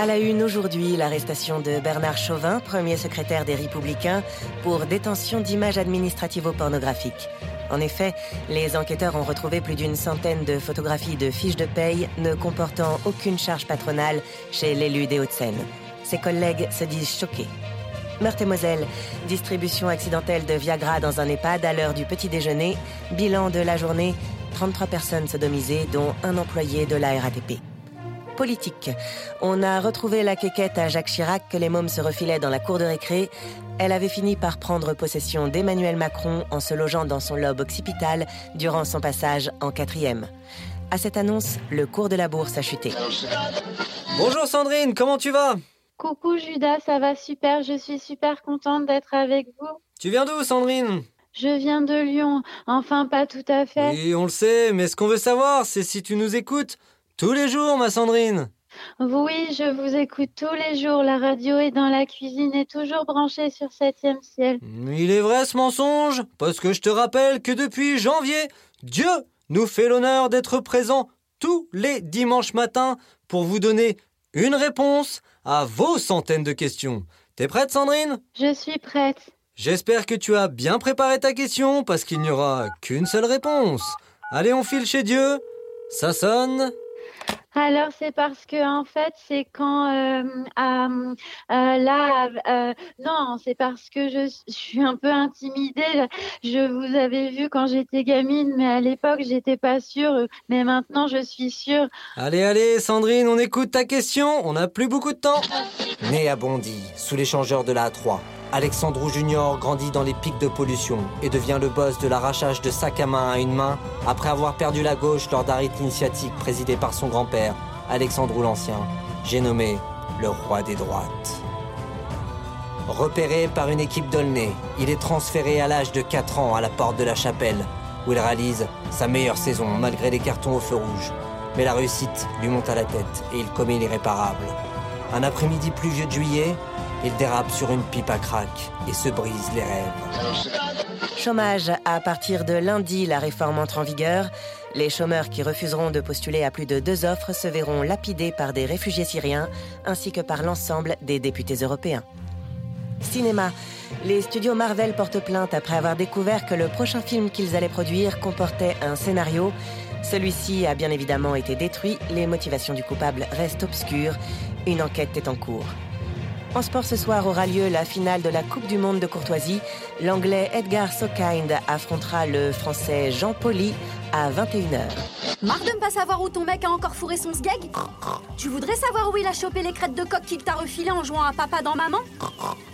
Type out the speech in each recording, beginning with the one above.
À la une aujourd'hui, l'arrestation de Bernard Chauvin, premier secrétaire des Républicains, pour détention d'images administrativo-pornographiques. En effet, les enquêteurs ont retrouvé plus d'une centaine de photographies de fiches de paye ne comportant aucune charge patronale chez l'élu des Hauts-de-Seine. Ses collègues se disent choqués. Meurthe-et-Moselle, distribution accidentelle de Viagra dans un EHPAD à l'heure du petit déjeuner. Bilan de la journée, 33 personnes sodomisées, dont un employé de la RATP. Politique. On a retrouvé la quéquette à Jacques Chirac que les mômes se refilaient dans la cour de récré. Elle avait fini par prendre possession d'Emmanuel Macron en se logeant dans son lobe occipital durant son passage en quatrième. À cette annonce, le cours de la bourse a chuté. Bonjour Sandrine, comment tu vas? Coucou Judas, ça va super, je suis super contente d'être avec vous. Tu viens d'où Sandrine? Je viens de Lyon, enfin pas tout à fait. Oui, on le sait, mais ce qu'on veut savoir, c'est si tu nous écoutes tous les jours, ma Sandrine. Oui, je vous écoute tous les jours, la radio est dans la cuisine et toujours branchée sur 7e ciel. Il est vrai ce mensonge, parce que je te rappelle que depuis janvier, Dieu nous fait l'honneur d'être présent tous les dimanches matins pour vous donner une réponse à vos centaines de questions. T'es prête, Sandrine? Je suis prête. J'espère que tu as bien préparé ta question parce qu'il n'y aura qu'une seule réponse. Allez, on file chez Dieu. Ça sonne. Alors c'est parce que en fait c'est quand euh, euh, là euh, non c'est parce que je, je suis un peu intimidée. Je vous avais vu quand j'étais gamine mais à l'époque j'étais pas sûre mais maintenant je suis sûre. Allez, allez, Sandrine, on écoute ta question. On n'a plus beaucoup de temps. Né à Bondy, sous l'échangeur de la A3, Alexandrou Junior grandit dans les pics de pollution et devient le boss de l'arrachage de sac à main à une main après avoir perdu la gauche lors d'un rite initiatique présidé par son grand-père, Alexandrou l'Ancien, j'ai nommé le roi des droites. Repéré par une équipe d'Aulnay, il est transféré à l'âge de 4 ans à la porte de la chapelle, où il réalise sa meilleure saison malgré les cartons au feu rouge. Mais la réussite lui monte à la tête et il commet l'irréparable. Un après-midi pluvieux de juillet, il dérape sur une pipe à crack et se brise les rêves. Chômage. À partir de lundi, la réforme entre en vigueur. Les chômeurs qui refuseront de postuler à plus de deux offres se verront lapidés par des réfugiés syriens ainsi que par l'ensemble des députés européens. Cinéma. Les studios Marvel portent plainte après avoir découvert que le prochain film qu'ils allaient produire comportait un scénario. Celui-ci a bien évidemment été détruit, les motivations du coupable restent obscures, une enquête est en cours. En sport ce soir aura lieu la finale de la Coupe du Monde de courtoisie. L'anglais Edgar Sokind affrontera le français Jean Poli à 21h. Marre de ne pas savoir où ton mec a encore fourré son sgeg Tu voudrais savoir où il a chopé les crêtes de coq qu'il t'a refilé en jouant à papa dans maman?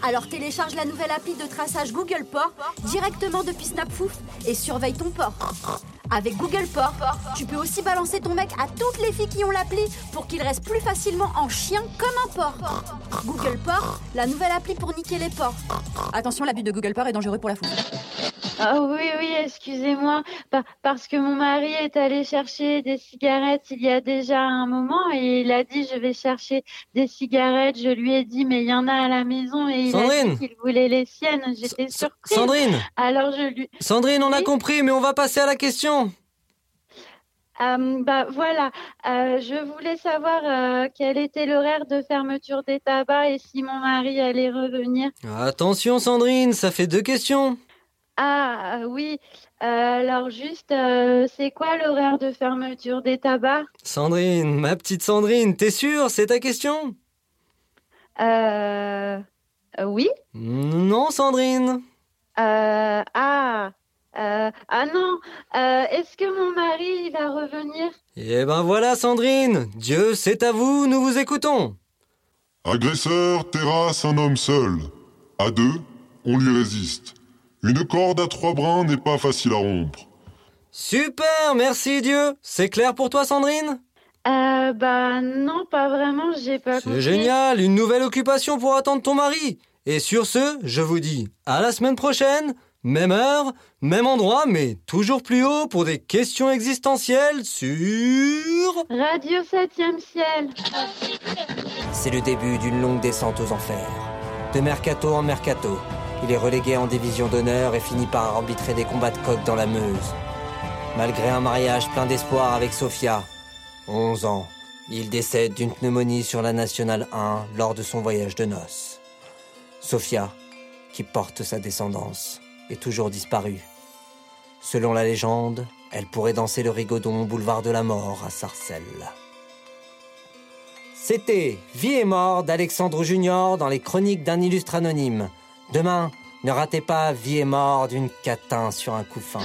Alors télécharge la nouvelle appli de traçage Google Port directement depuis Snapfouf et surveille ton port. Avec Google Port, tu peux aussi balancer ton mec à toutes les filles qui ont l'appli pour qu'il reste plus facilement en chien comme un porc. Google Port, la nouvelle appli pour niquer les porcs. Attention, l'abus de Google Port est dangereux pour la foule. Ah oui, oui, excusez-moi, pa- parce que mon mari est allé chercher des cigarettes il y a déjà un moment et il a dit je vais chercher des cigarettes. Je lui ai dit mais il y en a à la maison et il a dit qu'il voulait les siennes. J'étais surprise. Sandrine Alors je lui, Sandrine, on a Oui compris, mais on va passer à la question. Euh, bah voilà, Euh, je voulais savoir euh, quel était l'horaire de fermeture des tabacs et si mon mari allait revenir. Attention, Sandrine, ça fait deux questions. Ah euh, oui, Euh, alors juste, euh, c'est quoi l'horaire de fermeture des tabacs? Sandrine, ma petite Sandrine, t'es sûre, c'est ta question? Euh, euh, oui. Non, Sandrine. Euh, ah, euh, ah non. Euh, est-ce que mon mari il va revenir? Eh ben voilà, Sandrine. Dieu, c'est à vous, nous vous écoutons. Agresseur terrasse un homme seul. À deux, on lui résiste. Une corde à trois brins n'est pas facile à rompre. Super, merci Dieu. C'est clair pour toi, Sandrine? Euh, bah non, pas vraiment. J'ai pas C'est compris. génial, une nouvelle occupation pour attendre ton mari. Et sur ce, je vous dis à la semaine prochaine, même heure, même endroit, mais toujours plus haut pour des questions existentielles sur... Radio 7e ciel. C'est le début d'une longue descente aux enfers. De mercato en mercato, il est relégué en division d'honneur et finit par arbitrer des combats de coq dans la Meuse. Malgré un mariage plein d'espoir avec Sophia, 11 ans, Il décède d'une pneumonie sur la Nationale 1 lors de son voyage de noces. Sophia, qui porte sa descendance, est toujours disparue. Selon la légende, elle pourrait danser le rigodon au boulevard de la mort à Sarcelles. C'était Vie et mort d'Alexandre Junior dans les chroniques d'un illustre anonyme. Demain, ne ratez pas Vie et mort d'une catin sur un couffin.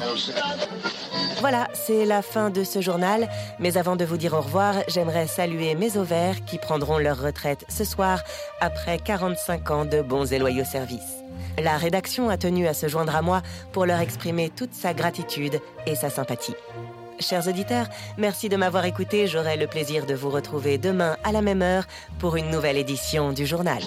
Voilà, c'est la fin de ce journal. Mais avant de vous dire au revoir, j'aimerais saluer mes ovaires qui prendront leur retraite ce soir après 45 ans de bons et loyaux services. La rédaction a tenu à se joindre à moi pour leur exprimer toute sa gratitude et sa sympathie. Chers auditeurs, merci de m'avoir écouté. J'aurai le plaisir de vous retrouver demain à la même heure pour une nouvelle édition du journal.